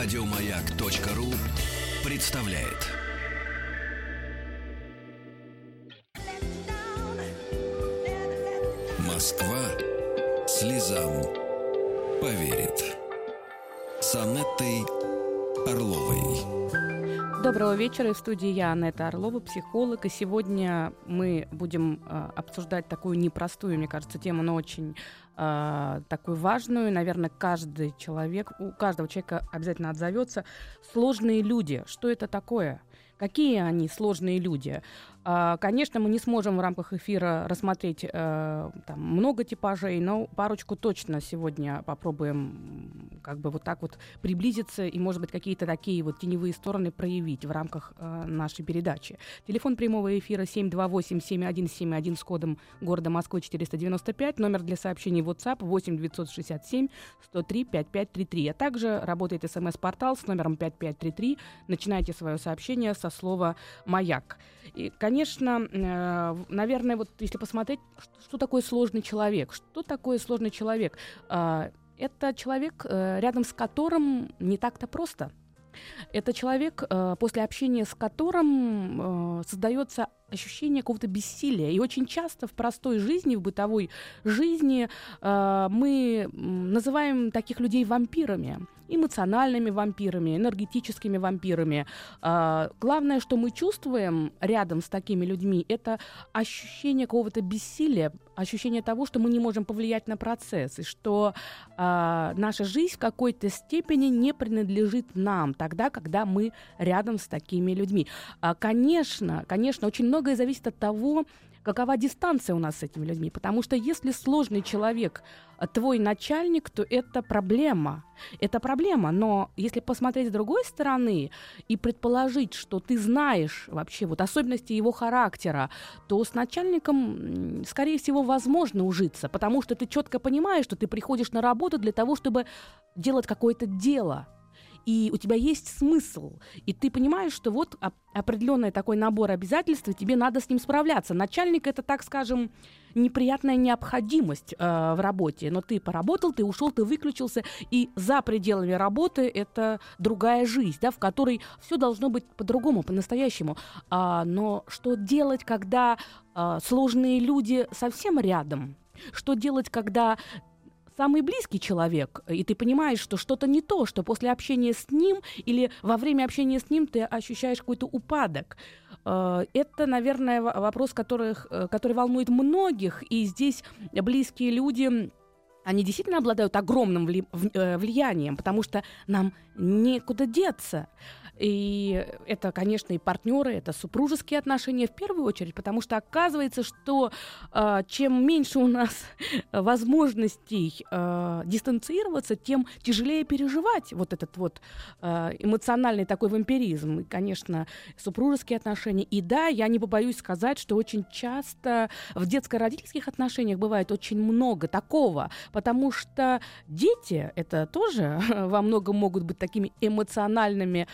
Радиомаяк.ру представляет. Москва слезам поверит. С Орловой. Доброго вечера. В студии я, Анетта Орлова, психолог. И сегодня мы будем э, обсуждать такую непростую, мне кажется, тему, но очень э, такую важную. Наверное, каждый человек, у каждого человека обязательно отзовется. Сложные люди. Что это такое? Какие они сложные люди? А, конечно, мы не сможем в рамках эфира рассмотреть э, там, много типажей, но парочку точно сегодня попробуем как бы вот так вот приблизиться и, может быть, какие-то такие вот теневые стороны проявить в рамках э, нашей передачи. Телефон прямого эфира 728-7171 с кодом города Москвы 495, номер для сообщений WhatsApp 8 967 103 5533, а также работает смс-портал с номером 5533. Начинайте свое сообщение со слова «Маяк». И, конечно, э, наверное, вот если посмотреть, что такое сложный человек, что такое сложный человек, э, это человек, э, рядом с которым не так-то просто. Это человек, э, после общения с которым создается ощущение какого-то бессилия. И очень часто в простой жизни, в бытовой жизни мы называем таких людей вампирами эмоциональными вампирами, энергетическими вампирами. А, главное, что мы чувствуем рядом с такими людьми, это ощущение какого-то бессилия, ощущение того, что мы не можем повлиять на процесс, и что а, наша жизнь в какой-то степени не принадлежит нам тогда, когда мы рядом с такими людьми. А, конечно, конечно, очень многое зависит от того, какова дистанция у нас с этими людьми. Потому что если сложный человек э, твой начальник, то это проблема. Это проблема. Но если посмотреть с другой стороны и предположить, что ты знаешь вообще вот особенности его характера, то с начальником, скорее всего, возможно ужиться. Потому что ты четко понимаешь, что ты приходишь на работу для того, чтобы делать какое-то дело и у тебя есть смысл, и ты понимаешь, что вот определенный такой набор обязательств, и тебе надо с ним справляться. Начальник это, так скажем, неприятная необходимость э, в работе, но ты поработал, ты ушел, ты выключился, и за пределами работы это другая жизнь, да, в которой все должно быть по-другому, по-настоящему. А, но что делать, когда а, сложные люди совсем рядом? Что делать, когда самый близкий человек, и ты понимаешь, что что-то не то, что после общения с ним или во время общения с ним ты ощущаешь какой-то упадок. Э, это, наверное, вопрос, которых, э, который волнует многих, и здесь близкие люди они действительно обладают огромным э, влиянием, потому что нам некуда деться. И это, конечно, и партнеры, это супружеские отношения в первую очередь, потому что оказывается, что э, чем меньше у нас возможностей э, дистанцироваться, тем тяжелее переживать вот этот вот э, эмоциональный такой вампиризм. И, конечно, супружеские отношения. И да, я не побоюсь сказать, что очень часто в детско-родительских отношениях бывает очень много такого, потому что дети это тоже во многом могут быть такими эмоциональными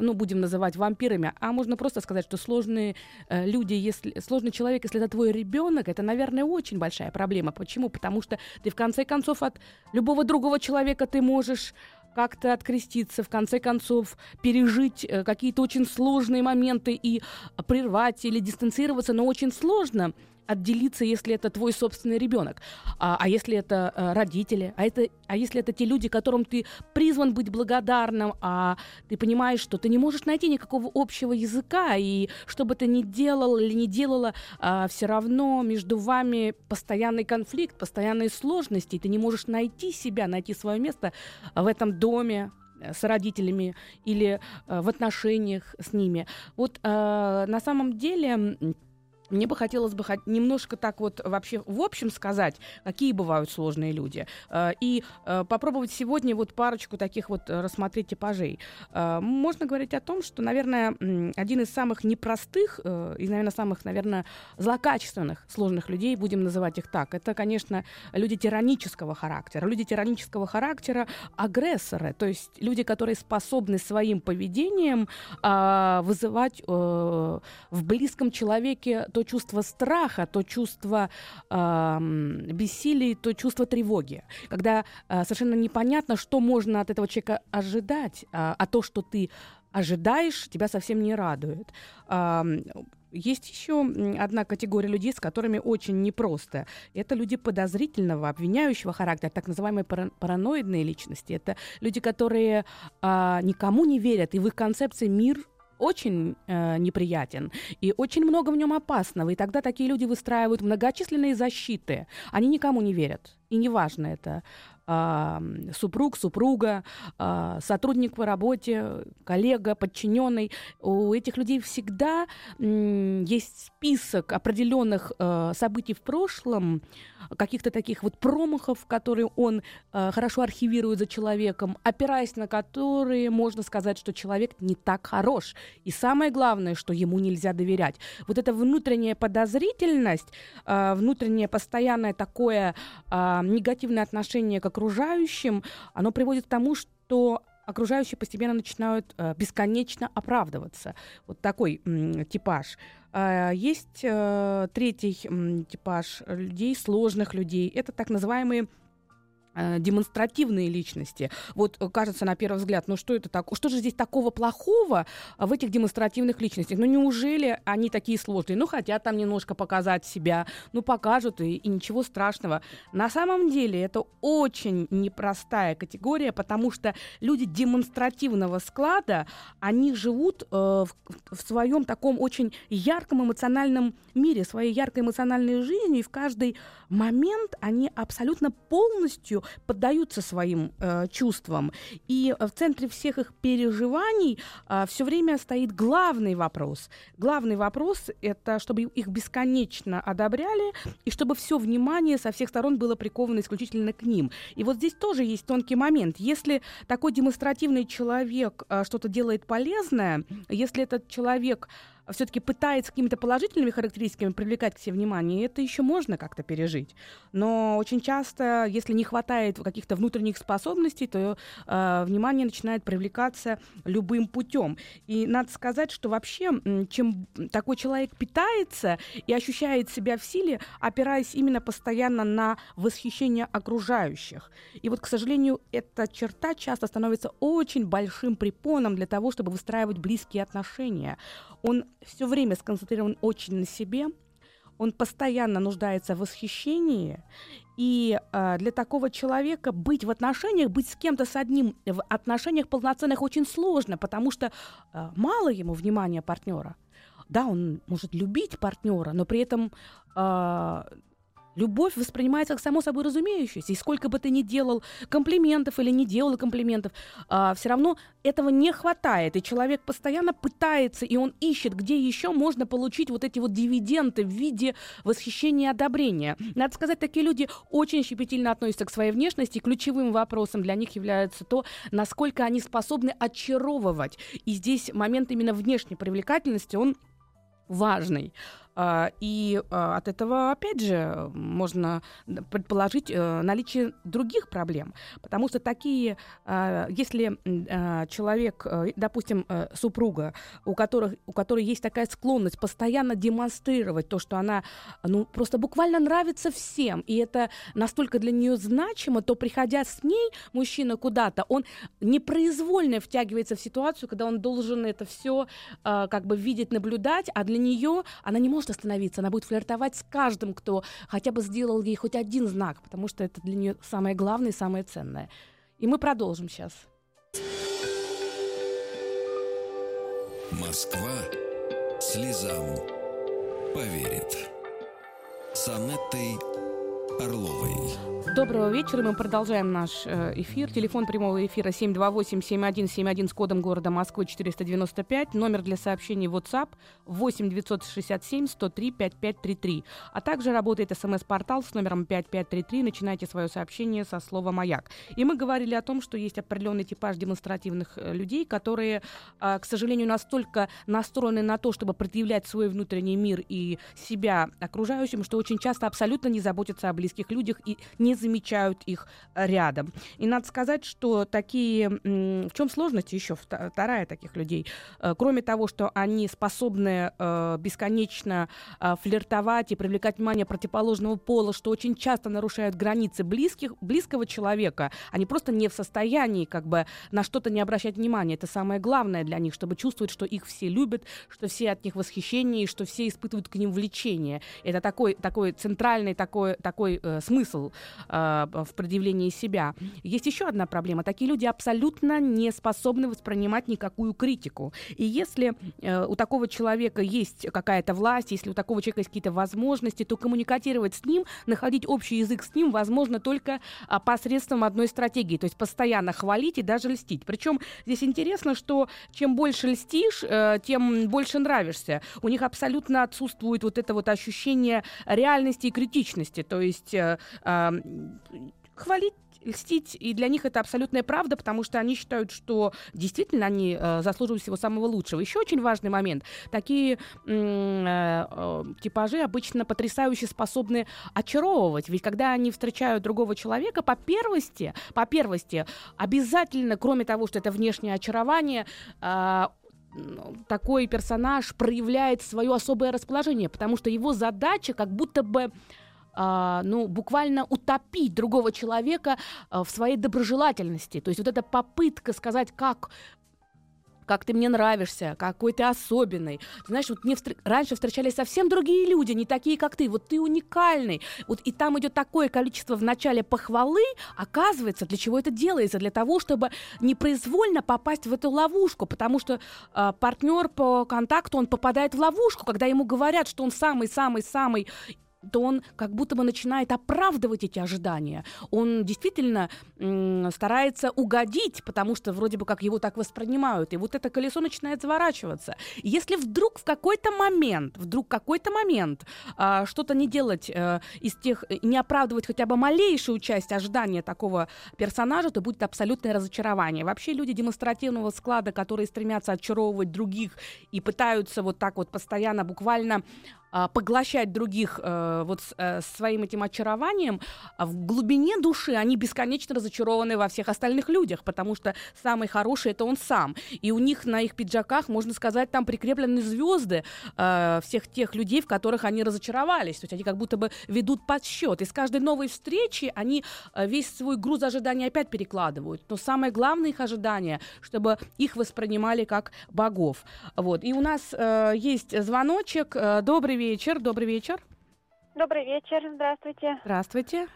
ну, будем называть вампирами, а можно просто сказать, что сложные э, люди, если сложный человек, если это твой ребенок, это, наверное, очень большая проблема. Почему? Потому что ты в конце концов от любого другого человека ты можешь как-то откреститься, в конце концов пережить э, какие-то очень сложные моменты и прервать или дистанцироваться, но очень сложно отделиться, если это твой собственный ребенок, а, а если это а, родители, а, это, а если это те люди, которым ты призван быть благодарным, а ты понимаешь, что ты не можешь найти никакого общего языка, и что бы ты ни делал или не делала, а, все равно между вами постоянный конфликт, постоянные сложности, и ты не можешь найти себя, найти свое место в этом доме, э, с родителями или э, в отношениях с ними. Вот э, на самом деле мне бы хотелось бы немножко так вот вообще в общем сказать, какие бывают сложные люди. Э, и э, попробовать сегодня вот парочку таких вот э, рассмотреть типажей. Можно говорить о том, что, наверное, один из самых непростых и, наверное, самых, наверное, злокачественных сложных людей, будем называть их так, это, конечно, люди тиранического характера. Люди тиранического характера — агрессоры, то есть люди, которые способны своим поведением вызывать в близком человеке то чувство страха, то чувство э, бессилия, то чувство тревоги. Когда э, совершенно непонятно, что можно от этого человека ожидать, э, а то, что ты ожидаешь, тебя совсем не радует. Э, есть еще одна категория людей, с которыми очень непросто. Это люди подозрительного, обвиняющего характера, так называемые параноидные личности. Это люди, которые а, никому не верят, и в их концепции мир очень э, неприятен и очень много в нем опасного. И тогда такие люди выстраивают многочисленные защиты. Они никому не верят. И неважно это супруг, супруга, а, сотрудник по работе, коллега, подчиненный. У этих людей всегда есть список определенных а, событий в прошлом, каких-то таких вот промахов, которые он а, хорошо архивирует за человеком, опираясь на которые можно сказать, что человек не так хорош. И самое главное, что ему нельзя доверять. Вот эта внутренняя подозрительность, внутреннее постоянное такое негативное отношение к окружающим, оно приводит к тому, что окружающие постепенно начинают э, бесконечно оправдываться. Вот такой м, типаж. Э, есть э, третий м, типаж людей, сложных людей. Это так называемые демонстративные личности. Вот э, кажется на первый взгляд, ну что это так, что же здесь такого плохого в этих демонстративных личностях? Ну неужели они такие сложные? Ну хотят там немножко показать себя, ну покажут и, и ничего страшного. На самом деле это очень непростая категория, потому что люди демонстративного склада, они живут э, в, в своем таком очень ярком эмоциональном мире, своей яркой эмоциональной жизнью, и в каждый момент они абсолютно полностью поддаются своим э, чувствам. И в центре всех их переживаний э, все время стоит главный вопрос. Главный вопрос — это чтобы их бесконечно одобряли, и чтобы все внимание со всех сторон было приковано исключительно к ним. И вот здесь тоже есть тонкий момент. Если такой демонстративный человек э, что-то делает полезное, если этот человек все-таки пытается какими-то положительными характеристиками привлекать к себе внимание, это еще можно как-то пережить. Но очень часто, если не хватает каких-то внутренних способностей, то э, внимание начинает привлекаться любым путем. И надо сказать, что вообще, чем такой человек питается и ощущает себя в силе, опираясь именно постоянно на восхищение окружающих. И вот, к сожалению, эта черта часто становится очень большим препоном для того, чтобы выстраивать близкие отношения он все время сконцентрирован очень на себе, он постоянно нуждается в восхищении, и э, для такого человека быть в отношениях, быть с кем-то с одним в отношениях полноценных очень сложно, потому что э, мало ему внимания партнера. Да, он может любить партнера, но при этом э, Любовь воспринимается как само собой разумеющееся. И сколько бы ты ни делал комплиментов или не делал комплиментов, а, все равно этого не хватает. И человек постоянно пытается, и он ищет, где еще можно получить вот эти вот дивиденды в виде восхищения и одобрения. Надо сказать, такие люди очень щепетильно относятся к своей внешности. И ключевым вопросом для них является то, насколько они способны очаровывать. И здесь момент именно внешней привлекательности, он важный. А, и а, от этого, опять же, можно предположить э, наличие других проблем. Потому что такие, а, если человек, э, допустим, э, супруга, у, которых, у которой есть такая склонность постоянно демонстрировать то, что она ну, просто буквально нравится всем, и это настолько для нее значимо, то, приходя с ней, мужчина куда-то, он непроизвольно втягивается в ситуацию, когда он должен это все как бы видеть, наблюдать, а для нее она не может может остановиться, она будет флиртовать с каждым, кто хотя бы сделал ей хоть один знак, потому что это для нее самое главное и самое ценное. И мы продолжим сейчас. Москва слезам поверит. С Анеттой Орловой. Доброго вечера. Мы продолжаем наш э, эфир. Телефон прямого эфира 728-7171 с кодом города Москвы 495. Номер для сообщений WhatsApp 8 967 103 5533. А также работает смс-портал с номером 5533. Начинайте свое сообщение со слова «Маяк». И мы говорили о том, что есть определенный типаж демонстративных э, людей, которые, э, к сожалению, настолько настроены на то, чтобы предъявлять свой внутренний мир и себя окружающим, что очень часто абсолютно не заботятся о близких людях и не замечают их рядом. И надо сказать, что такие... В чем сложность еще вторая таких людей? Э, кроме того, что они способны э, бесконечно э, флиртовать и привлекать внимание противоположного пола, что очень часто нарушают границы близких, близкого человека, они просто не в состоянии как бы на что-то не обращать внимания. Это самое главное для них, чтобы чувствовать, что их все любят, что все от них восхищение, что все испытывают к ним влечение. Это такой, такой центральный такой, такой э, смысл э, в предъявлении себя. Есть еще одна проблема. Такие люди абсолютно не способны воспринимать никакую критику. И если э, у такого человека есть какая-то власть, если у такого человека есть какие-то возможности, то коммуникатировать с ним, находить общий язык с ним возможно только а, посредством одной стратегии, то есть постоянно хвалить и даже льстить. Причем здесь интересно, что чем больше льстишь, э, тем больше нравишься. У них абсолютно отсутствует вот это вот ощущение реальности и критичности. То есть э, э, хвалить льстить, и для них это абсолютная правда, потому что они считают, что действительно они э, заслуживают всего самого лучшего. Еще очень важный момент. Такие э, э, типажи обычно потрясающе способны очаровывать, ведь когда они встречают другого человека, по первости, по первости, обязательно, кроме того, что это внешнее очарование, э, такой персонаж проявляет свое особое расположение, потому что его задача как будто бы ну, буквально утопить другого человека а, в своей доброжелательности. То есть вот эта попытка сказать, как как ты мне нравишься, какой ты особенный. Знаешь, вот мне встр... раньше встречались совсем другие люди, не такие, как ты. Вот ты уникальный. Вот и там идет такое количество в начале похвалы. Оказывается, для чего это делается? Для того, чтобы непроизвольно попасть в эту ловушку, потому что э, партнер по контакту, он попадает в ловушку, когда ему говорят, что он самый-самый-самый то он как будто бы начинает оправдывать эти ожидания. Он действительно старается угодить, потому что вроде бы как его так воспринимают. И вот это колесо начинает заворачиваться. И если вдруг в какой-то момент, вдруг какой-то момент а, что-то не делать а, из тех, э, не оправдывать хотя бы малейшую часть ожидания такого персонажа, то будет абсолютное разочарование. Вообще люди демонстративного склада, которые стремятся очаровывать других и пытаются вот так вот постоянно буквально поглощать других а, вот а, своим этим очарованием, а в глубине души они бесконечно разочарованы во всех остальных людях, потому что самый хороший это он сам. И у них на их пиджаках, можно сказать, там прикреплены звезды а, всех тех людей, в которых они разочаровались. То есть они как будто бы ведут подсчет. И с каждой новой встречи они а, весь свой груз ожидания опять перекладывают. Но самое главное их ожидание, чтобы их воспринимали как богов. Вот. И у нас а, есть звоночек. Добрый вечер. Добрый вечер. Добрый вечер. Здравствуйте. Здравствуйте.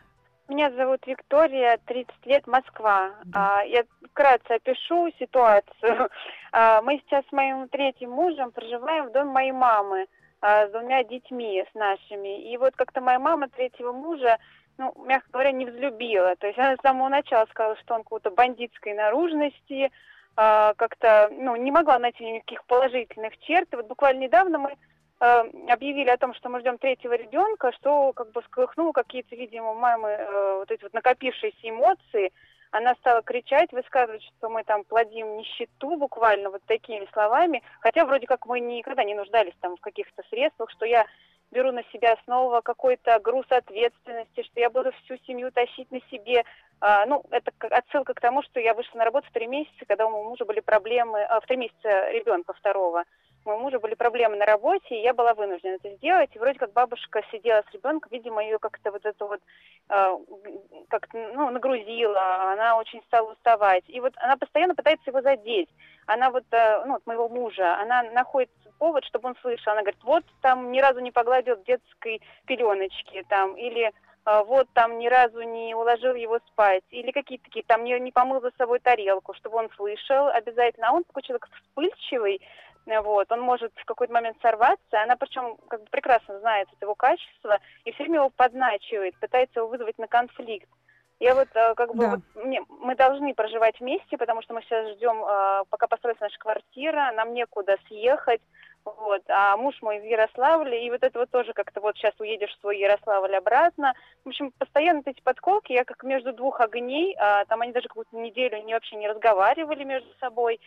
Меня зовут Виктория, 30 лет, Москва. Да. А, я вкратце опишу ситуацию. А, мы сейчас с моим третьим мужем проживаем в доме моей мамы а, с двумя детьми, с нашими. И вот как-то моя мама третьего мужа, ну, мягко говоря, не взлюбила. То есть она с самого начала сказала, что он какой-то бандитской наружности, а, как-то, ну, не могла найти никаких положительных черт. И вот буквально недавно мы объявили о том, что мы ждем третьего ребенка, что как бы всколыхнуло какие-то, видимо, мамы э, вот эти вот накопившиеся эмоции. Она стала кричать, высказывать, что мы там плодим нищету буквально вот такими словами, хотя вроде как мы никогда не нуждались там в каких-то средствах, что я беру на себя снова какой-то груз ответственности, что я буду всю семью тащить на себе. А, ну, это отсылка к тому, что я вышла на работу в три месяца, когда у моего мужа были проблемы, а, в три месяца ребенка второго у моего мужа были проблемы на работе, и я была вынуждена это сделать. И вроде как бабушка сидела с ребенком, видимо, ее как-то вот это вот э, как-то, ну, нагрузила, она очень стала уставать. И вот она постоянно пытается его задеть. Она вот, э, ну, от моего мужа, она находит повод, чтобы он слышал. Она говорит, вот там ни разу не погладил детской пеленочки, там, или э, вот там ни разу не уложил его спать, или какие-то такие, там не, не помыл за собой тарелку, чтобы он слышал обязательно. А он такой человек вспыльчивый, вот, он может в какой-то момент сорваться, она причем как бы прекрасно знает это его качество и все время его подначивает, пытается его вызвать на конфликт. Я вот э, как бы да. вот, мне, мы должны проживать вместе, потому что мы сейчас ждем, э, пока построится наша квартира, нам некуда съехать, вот, а муж мой в Ярославле, и вот это вот тоже как-то вот сейчас уедешь в свой Ярославль обратно. В общем, постоянно эти подколки, я как между двух огней, а, там они даже какую-то неделю не вообще не разговаривали между собой.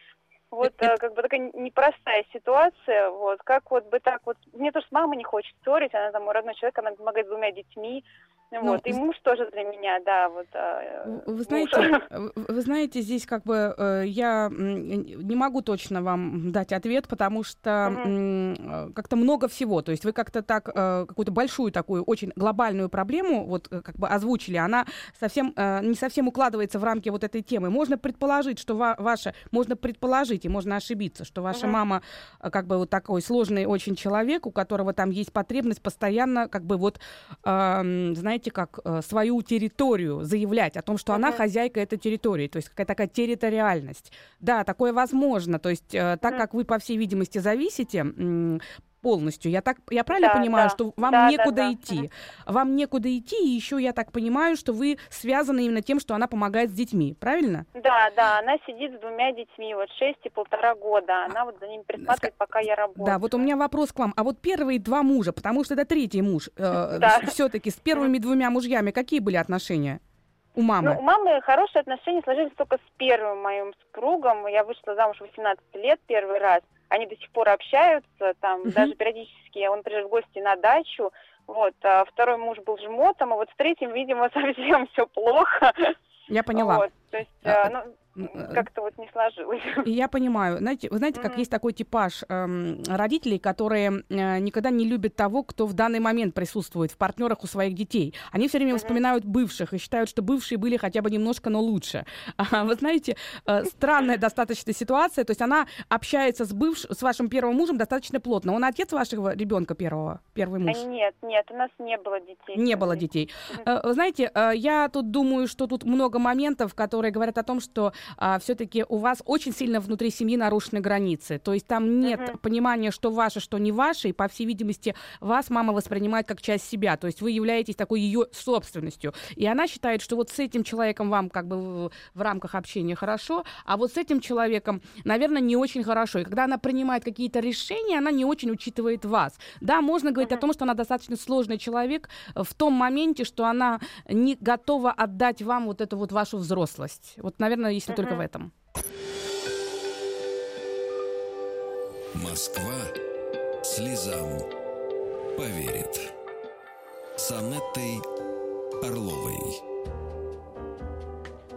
Вот это... как бы такая непростая ситуация, вот, как вот бы так вот, мне тоже с мамой не хочет ссорить, она там мой родной человек, она помогает двумя детьми, Ну, вот, и муж тоже для меня, да, вот. Э, вы знаете, вы знаете, здесь как бы э, я не могу точно вам дать ответ, потому что угу. как-то много всего. То есть вы как-то так какую-то большую такую очень глобальную проблему вот как бы озвучили, она совсем не совсем укладывается в рамки вот этой темы. Можно предположить, что ва- ваша, можно предположить и можно ошибиться, что ваша угу. мама как бы вот такой сложный очень человек, у которого там есть потребность постоянно как бы вот, э, знаете знаете, как э, свою территорию заявлять о том, что она хозяйка этой территории, то есть какая-то такая территориальность. Да, такое возможно. То есть э, так как вы, по всей видимости, зависите полностью. Я так, я правильно да, понимаю, да, что вам да, некуда да, да. идти? Вам некуда идти, и еще я так понимаю, что вы связаны именно тем, что она помогает с детьми, правильно? Да, да, она сидит с двумя детьми, вот шесть и полтора года. Она вот за ними присматривает, Ска... пока я работаю. Да, вот у меня вопрос к вам. А вот первые два мужа, потому что это третий муж, э, да. все-таки с первыми двумя мужьями какие были отношения? У мамы? Ну, у мамы хорошие отношения сложились только с первым моим супругом. Я вышла замуж в 18 лет первый раз они до сих пор общаются, там uh-huh. даже периодически он приезжает в гости на дачу, вот, а второй муж был жмотом, а вот с третьим, видимо, совсем все плохо. Я поняла. Вот, то есть, а, ну, Э, как-то вот не сложилось. И я понимаю. Знаете, вы знаете, как mm-hmm. есть такой типаж эм, родителей, которые э, никогда не любят того, кто в данный момент присутствует в партнерах у своих детей. Они все время mm-hmm. вспоминают бывших и считают, что бывшие были хотя бы немножко, но лучше. А, вы знаете, э, странная достаточно ситуация. То есть она общается с бывш... с вашим первым мужем достаточно плотно. Он отец вашего ребенка первого, первый муж? Нет, нет, у нас не было детей. Не было детей. Mm-hmm. Вы знаете, э, я тут думаю, что тут много моментов, которые говорят о том, что а, все-таки у вас очень сильно внутри семьи нарушены границы. То есть там нет uh-huh. понимания, что ваше, что не ваше, и, по всей видимости, вас мама воспринимает как часть себя. То есть вы являетесь такой ее собственностью. И она считает, что вот с этим человеком вам как бы в, в рамках общения хорошо, а вот с этим человеком, наверное, не очень хорошо. И когда она принимает какие-то решения, она не очень учитывает вас. Да, можно говорить uh-huh. о том, что она достаточно сложный человек в том моменте, что она не готова отдать вам вот эту вот вашу взрослость. Вот, наверное, если только в этом. Москва слезам поверит. С Анеттой Орловой.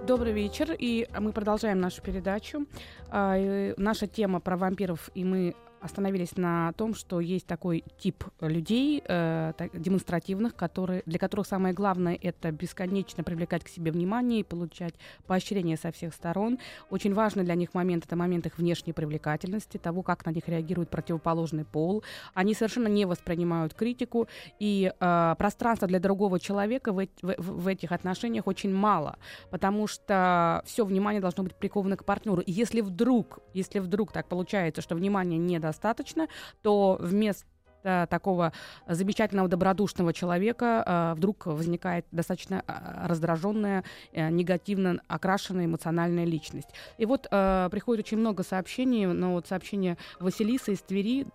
Добрый вечер, и мы продолжаем нашу передачу. А, наша тема про вампиров, и мы остановились на том, что есть такой тип людей э, так, демонстративных, которые, для которых самое главное это бесконечно привлекать к себе внимание и получать поощрение со всех сторон. Очень важный для них момент это момент их внешней привлекательности, того, как на них реагирует противоположный пол. Они совершенно не воспринимают критику, и э, пространства для другого человека в, в, в этих отношениях очень мало, потому что все внимание должно быть приковано к партнеру. И если вдруг, если вдруг так получается, что внимание не недостаточно, то вместо такого замечательного добродушного человека э, вдруг возникает достаточно э, раздраженная, негативно окрашенная эмоциональная личность. И вот приходит очень много сообщений, но вот сообщение Василисы из Твери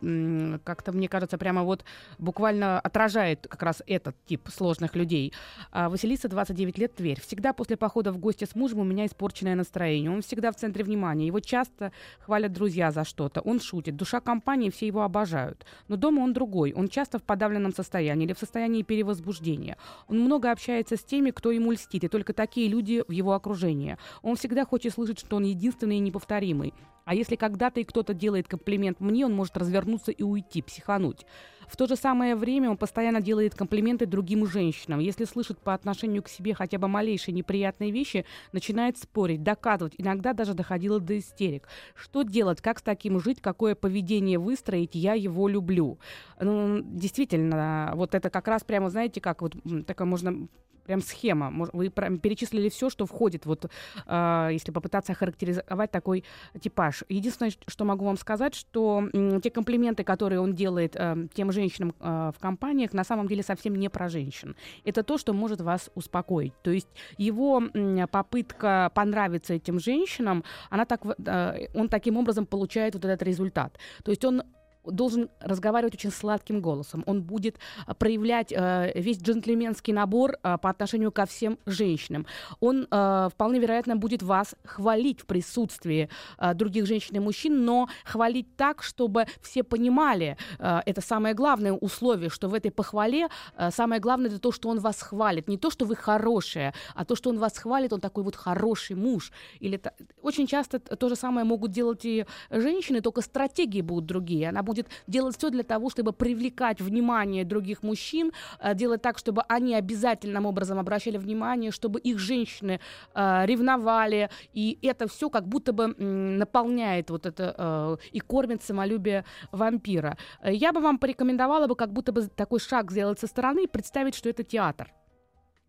как-то, мне кажется, прямо вот буквально отражает как раз этот тип сложных людей. Василиса, 29 лет, Тверь. Всегда после похода в гости с мужем у меня испорченное настроение. Он всегда в центре внимания. Его часто хвалят друзья за что-то. Он шутит. Душа компании, все его обожают. Но дома он другой. Он часто в подавленном состоянии или в состоянии перевозбуждения. Он много общается с теми, кто ему льстит, и только такие люди в его окружении. Он всегда хочет слышать, что он единственный и неповторимый. А если когда-то и кто-то делает комплимент мне, он может развернуться и уйти, психануть. В то же самое время он постоянно делает комплименты другим женщинам. Если слышит по отношению к себе хотя бы малейшие неприятные вещи, начинает спорить, доказывать, иногда даже доходило до истерик. Что делать, как с таким жить, какое поведение выстроить, я его люблю. Ну, действительно, вот это как раз прямо, знаете, как вот такое можно прям схема. Вы перечислили все, что входит, вот, э, если попытаться охарактеризовать такой типаж. Единственное, что могу вам сказать, что э, те комплименты, которые он делает э, тем женщинам э, в компаниях, на самом деле совсем не про женщин. Это то, что может вас успокоить. То есть его э, попытка понравиться этим женщинам, она так, э, он таким образом получает вот этот результат. То есть он должен разговаривать очень сладким голосом, он будет проявлять э, весь джентльменский набор э, по отношению ко всем женщинам. Он э, вполне вероятно будет вас хвалить в присутствии э, других женщин и мужчин, но хвалить так, чтобы все понимали, э, это самое главное условие, что в этой похвале э, самое главное это то, что он вас хвалит, не то, что вы хорошие, а то, что он вас хвалит, он такой вот хороший муж. Или очень часто то же самое могут делать и женщины, только стратегии будут другие. Она будет делать все для того, чтобы привлекать внимание других мужчин, э, делать так, чтобы они обязательным образом обращали внимание, чтобы их женщины э, ревновали, и это все как будто бы наполняет вот это э, и кормит самолюбие вампира. Я бы вам порекомендовала бы как будто бы такой шаг сделать со стороны и представить, что это театр.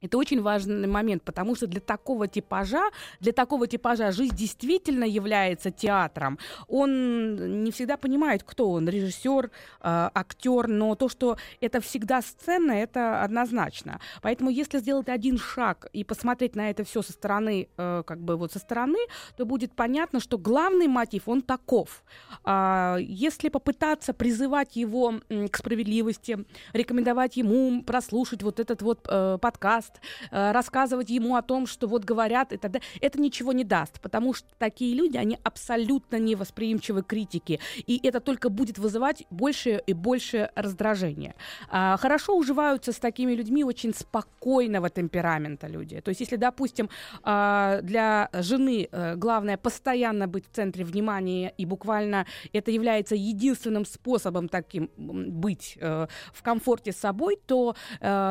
Это очень важный момент, потому что для такого типажа, для такого типажа жизнь действительно является театром. Он не всегда понимает, кто он, режиссер, э, актер, но то, что это всегда сцена, это однозначно. Поэтому если сделать один шаг и посмотреть на это все со стороны, э, как бы вот со стороны, то будет понятно, что главный мотив, он таков. Э, если попытаться призывать его к справедливости, рекомендовать ему прослушать вот этот вот э, подкаст, подкаст, э, рассказывать ему о том, что вот говорят и далее, это ничего не даст, потому что такие люди, они абсолютно невосприимчивы к критике, и это только будет вызывать больше и больше раздражения. А, хорошо уживаются с такими людьми очень спокойного темперамента люди. То есть, если, допустим, а, для жены э, главное постоянно быть в центре внимания, и буквально это является единственным способом таким быть э, в комфорте с собой, то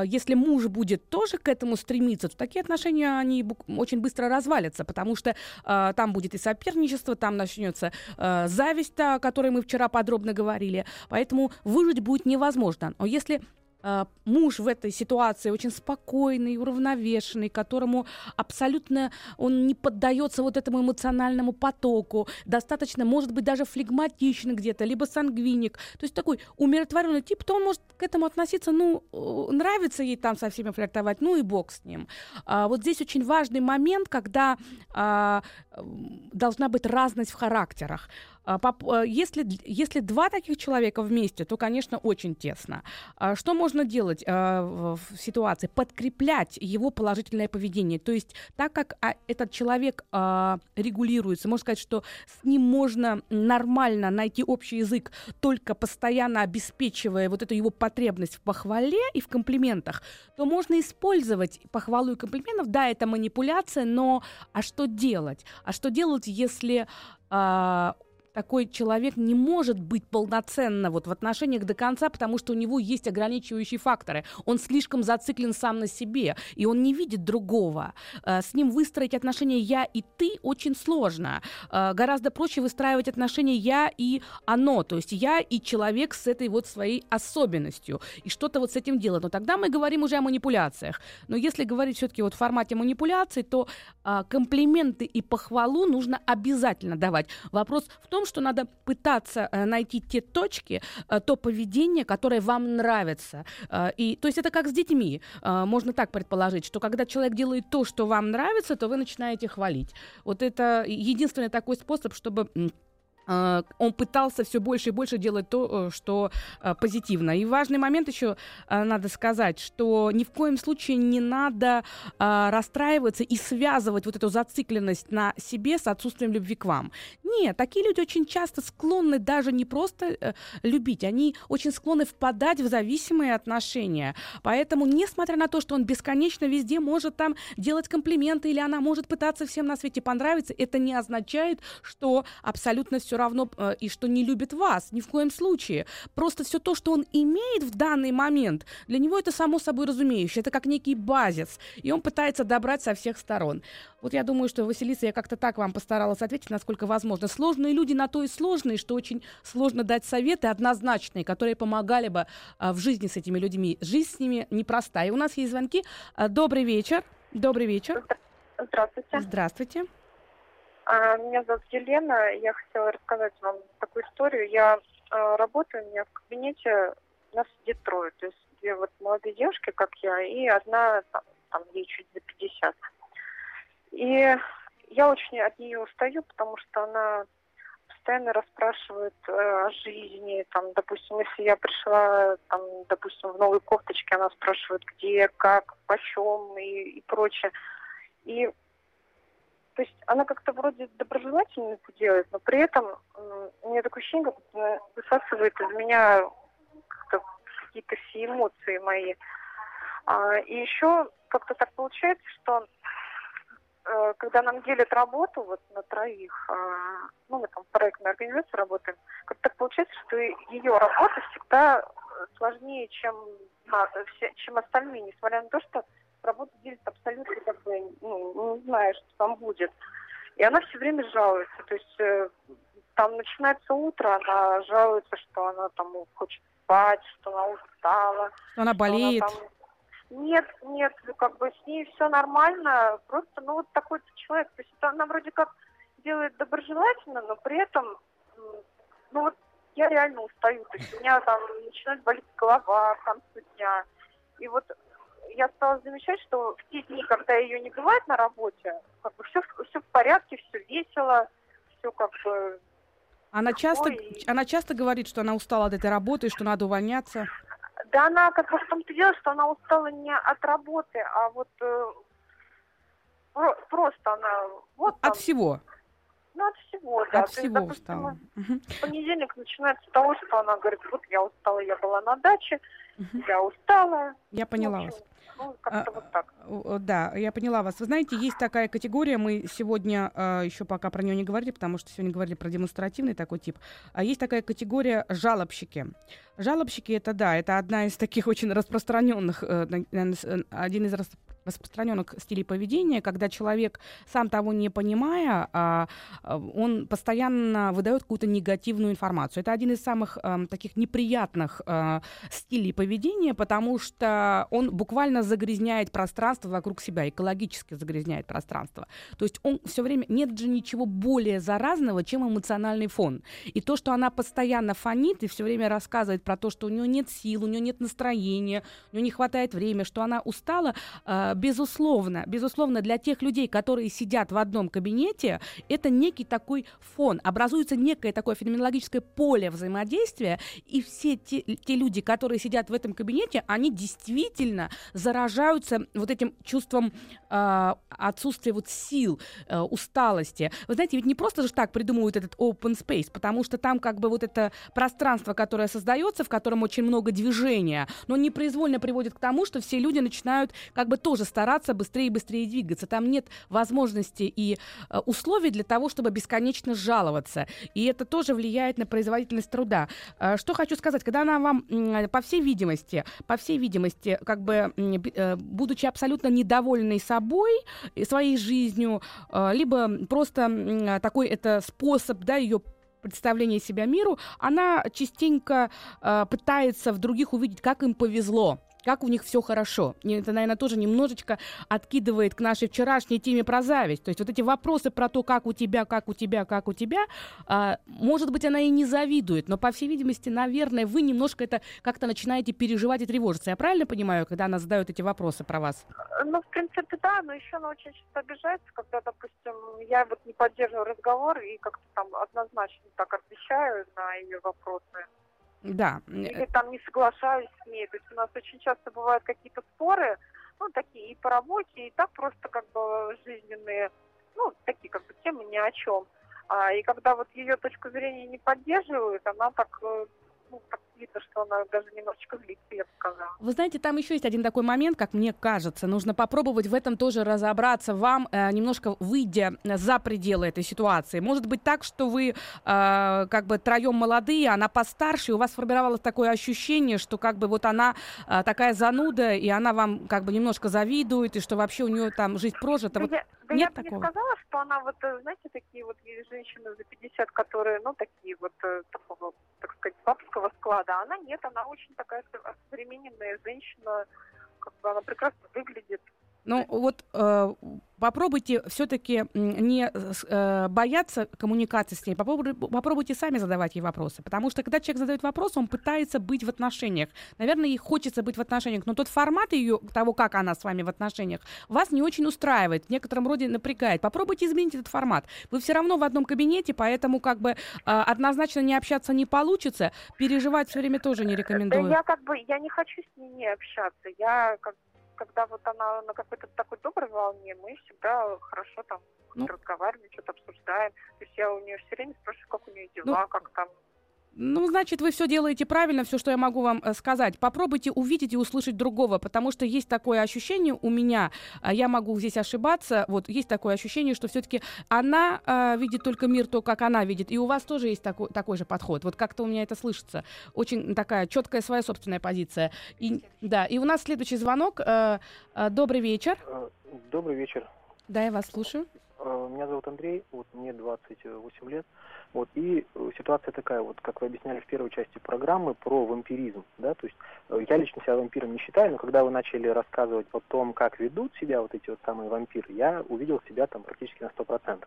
если муж будет тоже к этому стремиться, то такие отношения, они очень быстро развалятся, потому что э, там будет и соперничество, там начнется э, зависть, о которой мы вчера подробно говорили, поэтому выжить будет невозможно. Но если муж в этой ситуации очень спокойный, уравновешенный, которому абсолютно он не поддается вот этому эмоциональному потоку, достаточно, может быть, даже флегматичный где-то, либо сангвиник, то есть такой умиротворенный тип, то он может к этому относиться, ну, э, нравится ей там со всеми флиртовать, ну и бог с ним. А, вот здесь очень важный момент, когда а, должна быть разность в характерах. А, э, если, если два таких человека вместе, то, конечно, очень тесно. А что можно делать а, в ситуации? Подкреплять его положительное поведение. То есть так как этот человек регулируется, можно сказать, что с ним можно нормально найти общий язык, только постоянно обеспечивая вот эту его потребность в похвале и в комплиментах, то можно использовать похвалу и комплиментов. Да, это манипуляция, но а что делать? А что делать, если такой человек не может быть полноценно вот в отношениях до конца, потому что у него есть ограничивающие факторы. Он слишком зациклен сам на себе, и он не видит другого. Э, с ним выстроить отношения «я» и «ты» очень сложно. Э, гораздо проще выстраивать отношения «я» и «оно», то есть «я» и человек с этой вот своей особенностью, и что-то вот с этим делать. Но тогда мы говорим уже о манипуляциях. Но если говорить все-таки вот в формате манипуляций, то а, комплименты и похвалу нужно обязательно давать. Вопрос в том, что надо пытаться э, найти те точки, э, то поведение, которое вам нравится. Э, и, то есть это как с детьми. Можно так предположить, что когда человек делает то, что вам нравится, то вы начинаете хвалить. Вот это единственный такой способ, чтобы он пытался все больше и больше делать то, э, что э, позитивно. И важный момент еще э, надо сказать, что ни в коем случае не надо а, расстраиваться и связывать вот эту зацикленность на себе с отсутствием любви к вам. Нет, такие люди очень часто склонны даже не просто любить, они очень склонны впадать в зависимые отношения. Поэтому, несмотря на то, что он бесконечно везде может там делать комплименты или она может пытаться всем на свете понравиться, это не означает, что абсолютно все равно э, и что не любит вас. Ни в коем случае. Просто все то, что он имеет в данный момент, для него это само собой разумеющее. Это как некий базис. И он пытается добрать со всех сторон. Вот я думаю, что, Василиса, я как-то так вам постаралась ответить, насколько возможно. Сложные люди на то и сложные, что очень сложно дать советы однозначные, которые помогали бы а, в жизни с этими людьми. Жизнь с ними непростая. И у нас есть звонки. А, добрый вечер. Добрый вечер. Здравствуйте. Здравствуйте. А, меня зовут Елена. Я хотела рассказать вам такую историю. Я а, работаю, у меня в кабинете, нас сидит трое. То есть две вот молодые девушки, как я, и одна, там, там ей чуть за 50. И я очень от нее устаю, потому что она постоянно расспрашивают э, о жизни. Там, допустим, если я пришла, там, допустим, в новой кофточке, она спрашивает, где, как, почем и, и прочее. И то есть она как-то вроде доброжелательно это делает, но при этом у меня такое ощущение, как будто высасывает из меня какие-то все эмоции мои. А, и еще как-то так получается, что э, когда нам делят работу вот на троих, э, ну, мы там в проектной организации работаем, как так получается, что ее работа всегда сложнее, чем, чем остальные, несмотря на то, что работу делит абсолютно как бы, ну, не знаю, что там будет. И она все время жалуется. То есть э, там начинается утро, она жалуется, что она там хочет спать, что она устала. Что она болеет. Что она там... Нет, нет, как бы с ней все нормально. Просто, ну, вот такой человек. То есть она вроде как делает доброжелательно, но при этом, ну, вот я реально устаю. То есть у меня там начинает болеть голова к концу дня. И вот я стала замечать, что в те дни, когда ее не бывает на работе, как бы все, все в порядке, все весело, все как бы... Она часто, и... она часто говорит, что она устала от этой работы, что надо увольняться. Да, она как бы в том-то дело, что она устала не от работы, а вот э, просто она... Вот от там, всего? Ну, от всего, да. От всего есть, устала. Угу. Понедельник начинается с того, что она говорит, вот я устала, я была на даче, угу. я устала. Я поняла вас. Ну, как-то а, вот так. Да, я поняла вас. Вы знаете, есть такая категория, мы сегодня а, еще пока про нее не говорили, потому что сегодня говорили про демонстративный такой тип. А есть такая категория жалобщики. Жалобщики это да, это одна из таких очень распространенных, э, э, один из распространенных стилей поведения, когда человек, сам того не понимая, а, а, он постоянно выдает какую-то негативную информацию. Это один из самых а, таких неприятных стилей поведения, потому что он буквально загрязняет пространство вокруг себя, экологически загрязняет пространство. То есть он все время, нет же ничего более заразного, чем эмоциональный фон. И то, что она постоянно фонит и все время рассказывает про то, что у нее нет сил, у нее нет настроения, у нее не хватает времени, что она устала, безусловно, безусловно, для тех людей, которые сидят в одном кабинете, это некий такой фон, образуется некое такое феноменологическое поле взаимодействия, и все те, те люди, которые сидят в этом кабинете, они действительно заражаются вот этим чувством э, отсутствия вот сил, э, усталости. Вы знаете, ведь не просто же так придумывают этот open space, потому что там как бы вот это пространство, которое создается, в котором очень много движения, но непроизвольно приводит к тому, что все люди начинают как бы тоже стараться быстрее и быстрее двигаться. Там нет возможности и э, условий для того, чтобы бесконечно жаловаться. И это тоже влияет на производительность труда. Э, что хочу сказать, когда она вам, э, по всей видимости, по всей видимости, как бы, э, будучи абсолютно недовольной собой, своей жизнью, э, либо просто э, такой это способ, да, ее представления себя миру, она частенько э, пытается в других увидеть, как им повезло как у них все хорошо. И это, наверное, тоже немножечко откидывает к нашей вчерашней теме про зависть. То есть вот эти вопросы про то, как у тебя, как у тебя, как у тебя, а, может быть, она и не завидует, но, по всей видимости, наверное, вы немножко это как-то начинаете переживать и тревожиться. Я правильно понимаю, когда она задает эти вопросы про вас? Ну, в принципе, да, но еще она очень часто обижается, когда, допустим, я вот не поддерживаю разговор и как-то там однозначно так отвечаю на ее вопросы. Да. Или там не соглашаюсь с ней. То есть у нас очень часто бывают какие-то споры, ну, такие и по работе, и так просто как бы жизненные, ну, такие как бы темы ни о чем. А, и когда вот ее точку зрения не поддерживают, она так э, ну, так видно, что она даже немножечко злится, я бы сказала. Вы знаете, там еще есть один такой момент, как мне кажется. Нужно попробовать в этом тоже разобраться вам, э, немножко выйдя за пределы этой ситуации. Может быть так, что вы э, как бы троем молодые, она постарше, и у вас сформировалось такое ощущение, что как бы вот она э, такая зануда, и она вам как бы немножко завидует, и что вообще у нее там жизнь прожита. Вот я, да нет я бы не сказала, что она вот, э, знаете, такие вот женщины за 50, которые, ну, такие вот, э, такого, так сказать, бабского склада. Она нет, она очень такая современная женщина, как бы она прекрасно выглядит. Ну вот э, попробуйте все-таки не э, бояться коммуникации с ней, попробуйте, попробуйте сами задавать ей вопросы, потому что когда человек задает вопрос, он пытается быть в отношениях. Наверное, ей хочется быть в отношениях, но тот формат ее, того, как она с вами в отношениях, вас не очень устраивает, в некотором роде напрягает. Попробуйте изменить этот формат. Вы все равно в одном кабинете, поэтому как бы э, однозначно не общаться не получится, переживать все время тоже не рекомендую. Да я как бы, я не хочу с ней не общаться, я как когда вот она на какой-то такой доброй волне, мы всегда хорошо там ну, разговариваем, что-то обсуждаем. То есть я у нее все время спрашиваю, как у нее дела, ну, как там ну, значит, вы все делаете правильно, все, что я могу вам э, сказать. Попробуйте увидеть и услышать другого, потому что есть такое ощущение у меня, а я могу здесь ошибаться, вот есть такое ощущение, что все-таки она э, видит только мир то, как она видит, и у вас тоже есть такой, такой же подход. Вот как-то у меня это слышится. Очень такая четкая своя собственная позиция. И, да, и у нас следующий звонок. Э, э, добрый вечер. Э, добрый вечер. Да, я вас слушаю. Э, меня зовут Андрей, вот мне 28 лет. Вот, и э, ситуация такая, вот, как вы объясняли в первой части программы, про вампиризм, да, то есть э, я лично себя вампиром не считаю, но когда вы начали рассказывать о том, как ведут себя вот эти вот самые вампиры, я увидел себя там практически на 100%.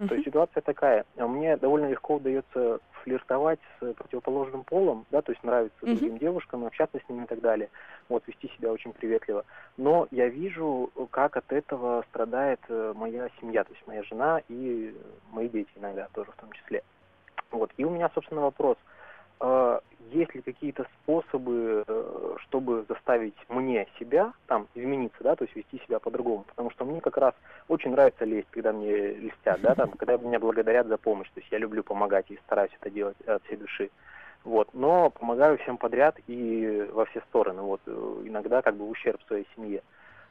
Uh-huh. То есть ситуация такая, мне довольно легко удается флиртовать с противоположным полом, да, то есть нравиться uh-huh. другим девушкам, общаться с ними и так далее, вот, вести себя очень приветливо. Но я вижу, как от этого страдает э, моя семья, то есть моя жена и мои дети иногда тоже в том числе. Вот, и у меня, собственно, вопрос – есть ли какие-то способы, э, чтобы заставить мне себя там измениться, да, то есть вести себя по-другому, потому что мне как раз очень нравится лезть, когда мне листят, да, там, когда меня благодарят за помощь, то есть я люблю помогать и стараюсь это делать от всей души. Вот, но помогаю всем подряд и во все стороны, вот, э, иногда как бы в ущерб своей семье.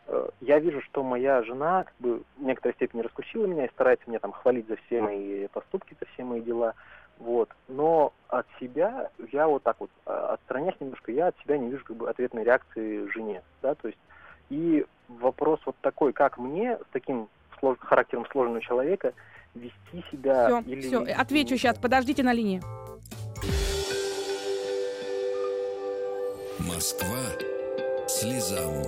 Э, я вижу, что моя жена как бы в некоторой степени раскусила меня и старается меня там хвалить за все мои поступки, за все мои дела. Вот. Но от себя я вот так вот, а, отстранясь немножко, я от себя не вижу как бы ответной реакции жене. Да? То есть, и вопрос вот такой, как мне с таким слож... характером сложного человека вести себя все, или... Все, отвечу сейчас, подождите на линии. Москва слезам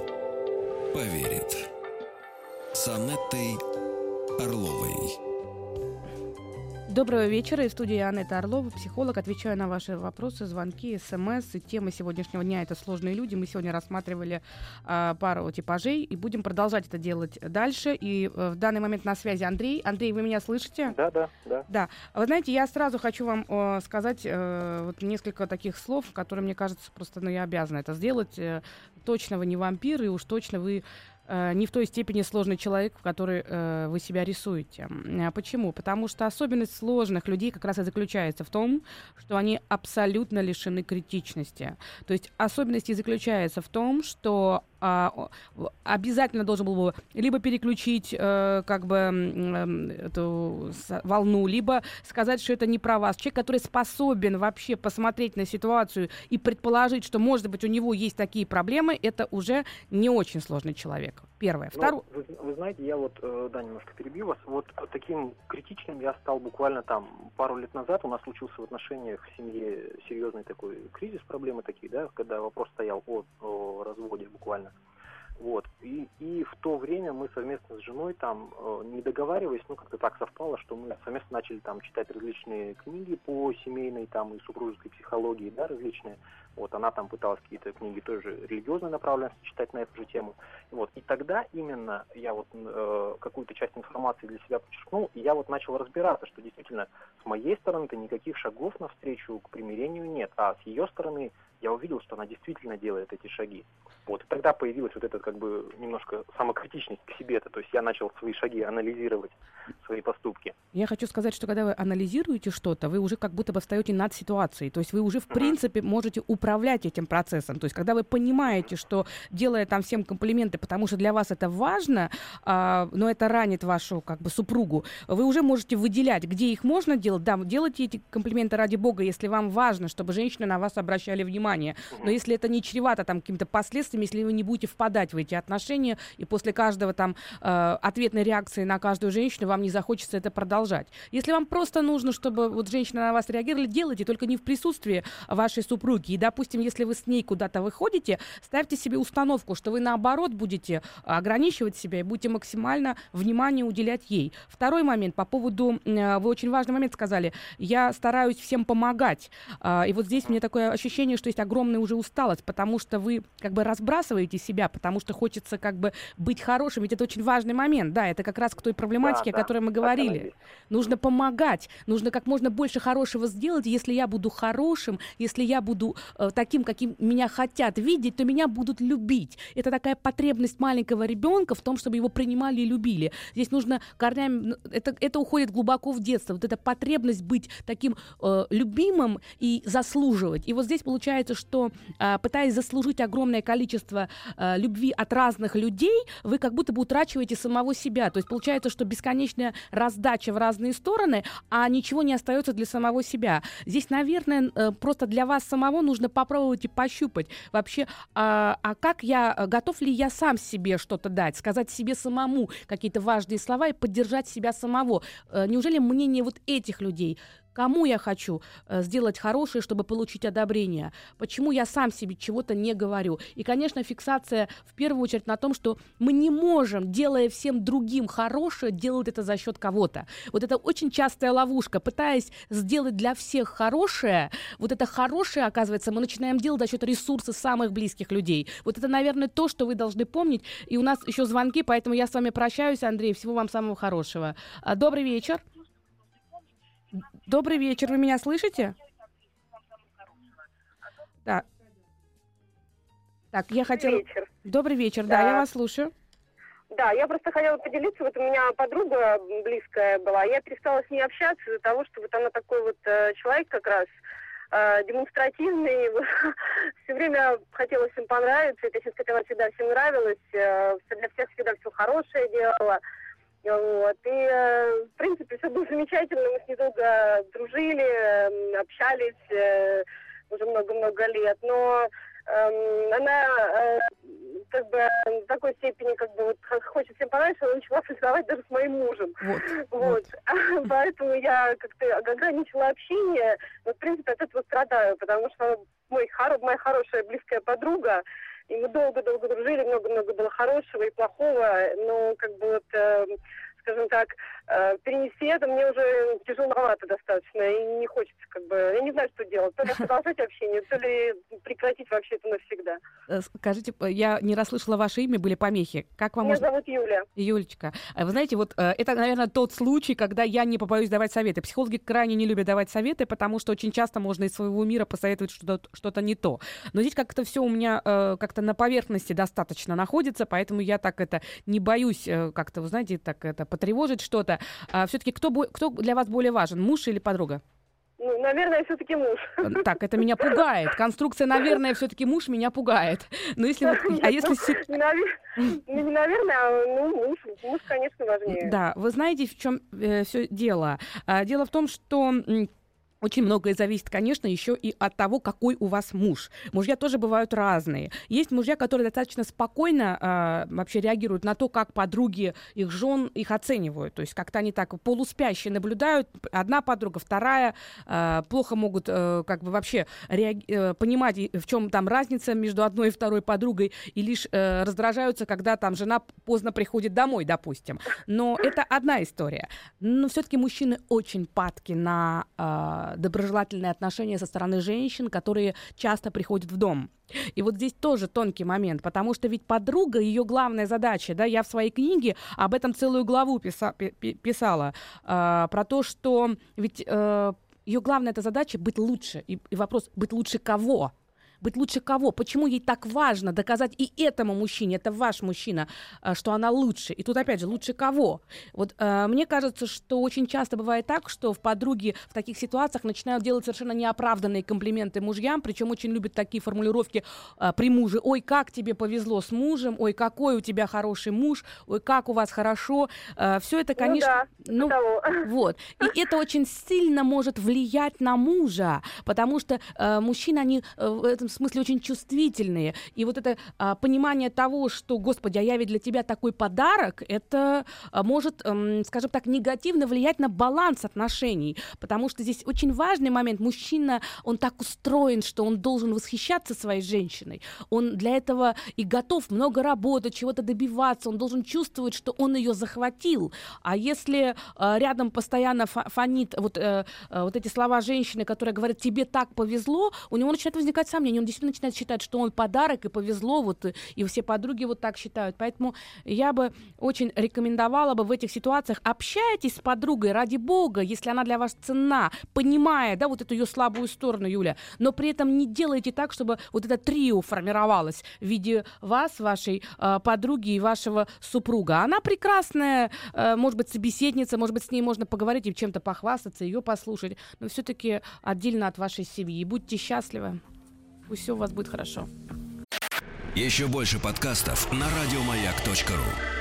поверит. С Анеттой Орловой. Доброго вечера. Из студии Анетта Орлова, психолог. Отвечаю на ваши вопросы, звонки, смс. И тема сегодняшнего дня — это сложные люди. Мы сегодня рассматривали э, пару типажей и будем продолжать это делать дальше. И э, в данный момент на связи Андрей. Андрей, вы меня слышите? Да, да, да. Да. Вы знаете, я сразу хочу вам э, сказать э, вот несколько таких слов, которые, мне кажется, просто ну, я обязана это сделать. Э, точно вы не вампир, и уж точно вы не в той степени сложный человек, в который э, вы себя рисуете. А почему? Потому что особенность сложных людей как раз и заключается в том, что они абсолютно лишены критичности. То есть особенность и заключается в том, что а, обязательно должен был бы либо переключить э, как бы э, эту волну, либо сказать, что это не про вас. Человек, который способен вообще посмотреть на ситуацию и предположить, что, может быть, у него есть такие проблемы, это уже не очень сложный человек. Первое. Ну, Второе. Вы, вы знаете, я вот, э, да, немножко перебью вас. Вот таким критичным я стал буквально там пару лет назад. У нас случился в отношениях в семье серьезный такой кризис, проблемы такие, да, когда вопрос стоял о, о разводе буквально. Вот. И, и в то время мы совместно с женой там, э, не договариваясь, ну как-то так совпало, что мы совместно начали там читать различные книги по семейной там и супружеской психологии, да, различные. Вот она там пыталась какие-то книги тоже религиозной направленности читать на эту же тему. Вот. И тогда именно я вот э, какую-то часть информации для себя подчеркнул, и я вот начал разбираться, что действительно с моей стороны-то никаких шагов навстречу к примирению нет, а с ее стороны я увидел, что она действительно делает эти шаги. Вот. И тогда появилась вот эта как бы немножко самокритичность к себе-то, то есть я начал свои шаги анализировать, свои поступки. Я хочу сказать, что когда вы анализируете что-то, вы уже как будто бы встаете над ситуацией, то есть вы уже в uh-huh. принципе можете управлять этим процессом, то есть когда вы понимаете, что делая там всем комплименты, потому что для вас это важно, а, но это ранит вашу как бы супругу, вы уже можете выделять, где их можно делать, да, делайте эти комплименты ради бога, если вам важно, чтобы женщины на вас обращали внимание, uh-huh. но если это не чревато там каким-то последствиями, если вы не будете впадать в эти отношения, и после каждого там э, ответной реакции на каждую женщину вам не захочется это продолжать. Если вам просто нужно, чтобы вот женщина на вас реагировали, делайте, только не в присутствии вашей супруги. И допустим, если вы с ней куда-то выходите, ставьте себе установку, что вы наоборот будете ограничивать себя и будете максимально внимание уделять ей. Второй момент по поводу, э, вы очень важный момент сказали, я стараюсь всем помогать. А, и вот здесь мне такое ощущение, что есть огромная уже усталость, потому что вы как бы разбрасываете себя, потому что хочется как бы быть хорошим, ведь это очень важный момент, да, это как раз к той проблематике, да, о которой мы говорили. Нужно помогать, нужно как можно больше хорошего сделать, если я буду хорошим, если я буду э, таким, каким меня хотят видеть, то меня будут любить. Это такая потребность маленького ребенка в том, чтобы его принимали и любили. Здесь нужно корнями, это, это уходит глубоко в детство, вот эта потребность быть таким э, любимым и заслуживать. И вот здесь получается, что э, пытаясь заслужить огромное количество э, любви от разных людей, вы как будто бы утрачиваете самого себя. То есть получается, что бесконечная раздача в разные стороны, а ничего не остается для самого себя. Здесь, наверное, э, просто для вас самого нужно попробовать и пощупать вообще, а, а как я, готов ли я сам себе что-то дать, сказать себе самому какие-то важные слова и поддержать себя самого. Э, неужели мнение вот этих людей Кому я хочу э, сделать хорошее, чтобы получить одобрение? Почему я сам себе чего-то не говорю? И, конечно, фиксация в первую очередь на том, что мы не можем, делая всем другим хорошее, делать это за счет кого-то. Вот это очень частая ловушка. Пытаясь сделать для всех хорошее, вот это хорошее, оказывается, мы начинаем делать за счет ресурсов самых близких людей. Вот это, наверное, то, что вы должны помнить. И у нас еще звонки, поэтому я с вами прощаюсь, Андрей. Всего вам самого хорошего. А, добрый вечер. Добрый вечер, вы меня слышите? Да. Так, я хотела... Вечер. Добрый вечер, да. да, я вас слушаю. Да, я просто хотела поделиться. Вот у меня подруга близкая была. Я перестала с ней общаться из-за того, что вот она такой вот э, человек как раз э, демонстративный. все время хотела всем понравиться. Это, честно сказать, она всегда всем нравилась. Э, для всех всегда все хорошее делала. Вот. И, э, в принципе, все было замечательно. Мы с ней долго дружили, общались э, уже много-много лет. Но э, она э, как бы в такой степени как бы вот хочет всем понравиться, она начала флиртовать даже с моим мужем. Вот. вот. вот. Поэтому я как-то ограничила общение. Но, в принципе, от этого страдаю, потому что мой, моя хорошая близкая подруга, и мы долго-долго дружили, много-много было хорошего и плохого, но как бы вот, э, скажем так, э, перенести это мне уже тяжеловато достаточно, и не хочется как бы, я не знаю, что делать, то ли продолжать общение, то ли прекратить вообще это навсегда. Э, скажите, я не расслышала ваше имя, были помехи. Как вам Меня можно... зовут Юля. Юлечка. Вы знаете, вот э, это, наверное, тот случай, когда я не побоюсь давать советы. Психологи крайне не любят давать советы, потому что очень часто можно из своего мира посоветовать что-то, что-то не то. Но здесь как-то все у меня э, как-то на поверхности достаточно находится, поэтому я так это не боюсь э, как-то, вы знаете, так это потревожить что-то. А все-таки кто, кто для вас более важен, муж или подруга? Ну, наверное, все-таки муж. Э, так, это меня пугает. Конструкция, наверное, все-таки муж меня пугает. Но если вот, а если... Не наверное, а ну, муж, муж, конечно, важнее. Да, вы знаете, в чем э, все дело? А, дело в том, что очень многое зависит, конечно, еще и от того, какой у вас муж. Мужья тоже бывают разные. Есть мужья, которые достаточно спокойно э, вообще реагируют на то, как подруги их жен их оценивают. То есть как-то они так полуспящие наблюдают. Одна подруга, вторая э, плохо могут э, как бы вообще реаги- э, понимать, в чем там разница между одной и второй подругой, и лишь э, раздражаются, когда там жена поздно приходит домой, допустим. Но это одна история. Но все-таки мужчины очень падки на э, доброжелательные отношения со стороны женщин, которые часто приходят в дом. И вот здесь тоже тонкий момент, потому что ведь подруга, ее главная задача, да, я в своей книге об этом целую главу писа, писала, э, про то, что ведь э, ее главная эта задача быть лучше. И, и вопрос, быть лучше кого? Быть лучше кого? Почему ей так важно доказать и этому мужчине, это ваш мужчина, э, что она лучше? И тут опять же, лучше кого? Вот э, мне кажется, что очень часто бывает так, что в подруги в таких ситуациях начинают делать совершенно неоправданные комплименты мужьям, причем очень любят такие формулировки э, при муже. Ой, как тебе повезло с мужем, ой, какой у тебя хороший муж, ой, как у вас хорошо. Э, все это, конечно... Ну, да, ну вот. И это очень сильно может влиять на мужа, потому что э, мужчины, они в этом смысле очень чувствительные. И вот это а, понимание того, что, господи, а я ведь для тебя такой подарок, это а, может, а, скажем так, негативно влиять на баланс отношений. Потому что здесь очень важный момент. Мужчина, он так устроен, что он должен восхищаться своей женщиной. Он для этого и готов много работать, чего-то добиваться. Он должен чувствовать, что он ее захватил. А если а, рядом постоянно фонит вот, а, вот эти слова женщины, которая говорит, тебе так повезло, у него начинает возникать сомнения. Он действительно начинает считать, что он подарок и повезло, вот, и все подруги вот так считают. Поэтому я бы очень рекомендовала бы в этих ситуациях общайтесь с подругой ради бога, если она для вас ценна, понимая, да, вот эту ее слабую сторону, Юля, но при этом не делайте так, чтобы вот это трио формировалось в виде вас, вашей э, подруги и вашего супруга. Она прекрасная, э, может быть, собеседница, может быть, с ней можно поговорить и чем-то похвастаться, ее послушать, но все-таки отдельно от вашей семьи. Будьте счастливы. Пусть все у вас будет хорошо. Еще больше подкастов на радиомаяк.ру